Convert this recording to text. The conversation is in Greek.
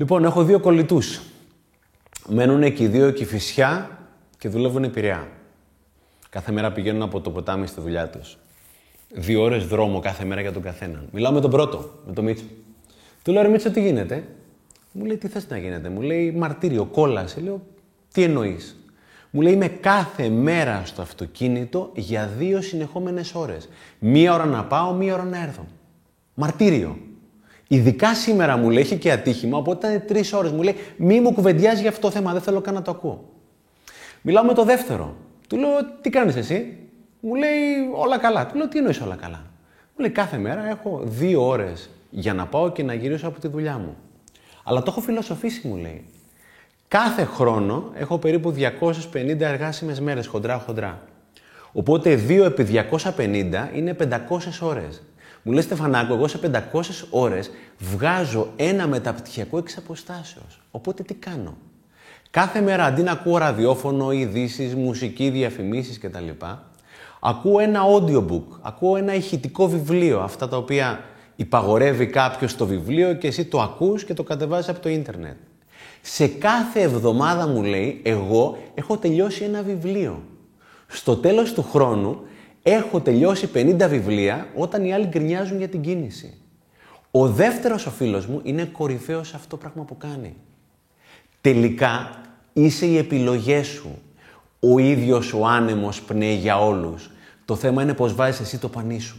Λοιπόν, έχω δύο κολλητούς. Μένουν εκεί δύο εκεί φυσιά και δουλεύουν Πειραιά. Κάθε μέρα πηγαίνουν από το ποτάμι στη δουλειά τους. Δύο ώρες δρόμο κάθε μέρα για τον καθέναν. Μιλάω με τον πρώτο, με τον Μίτσο. Του λέω, ρε Μίτσο, τι γίνεται; Μου λέει, τι θες να γίνεται; Μου λέει, μαρτύριο, κόλαση. Λέω, τι εννοείς; Μου λέει, είμαι κάθε μέρα στο αυτοκίνητο για δύο συνεχόμενες ώρες. Μία ώρα να πάω, μία ώρα να έρθω. Μαρτύριο. Ειδικά σήμερα μου λέει, έχει και ατύχημα, οπότε ήταν τρεις ώρες. Μου λέει, μη μου κουβεντιάζει για αυτό το θέμα, δεν θέλω καν να το ακούω. Μιλάω με το δεύτερο. Του λέω, τι κάνεις εσύ; Μου λέει, όλα καλά. Του λέω, τι εννοείς όλα καλά; Μου λέει, κάθε μέρα έχω δύο ώρες για να πάω και να γυρίσω από τη δουλειά μου. Αλλά το έχω φιλοσοφήσει, μου λέει. Κάθε χρόνο έχω περίπου 250 εργάσιμες μέρες, χοντρά-χοντρά. Οπότε 2 επί 250 είναι 500 ώρες. Μου λέει Στεφανάκο, εγώ σε 500 ώρες βγάζω ένα μεταπτυχιακό εξ αποστάσεως. Οπότε τι κάνω; Κάθε μέρα αντί να ακούω ραδιόφωνο, ειδήσεις, μουσική, διαφημίσεις κτλ. Ακούω ένα audiobook, ακούω ένα ηχητικό βιβλίο, αυτά τα οποία υπαγορεύει κάποιος το βιβλίο και εσύ το ακούς και το κατεβάζεις από το ίντερνετ. Σε κάθε εβδομάδα μου λέει, εγώ έχω τελειώσει ένα βιβλίο. Στο τέλος του χρόνου έχω τελειώσει 50 βιβλία όταν οι άλλοι γκρινιάζουν για την κίνηση. Ο δεύτερος ο φίλος μου είναι κορυφαίος σε αυτό το πράγμα που κάνει. Τελικά είσαι οι επιλογές σου. Ο ίδιος ο άνεμος πνέει για όλους. Το θέμα είναι πώς βάζεις εσύ το πανί σου.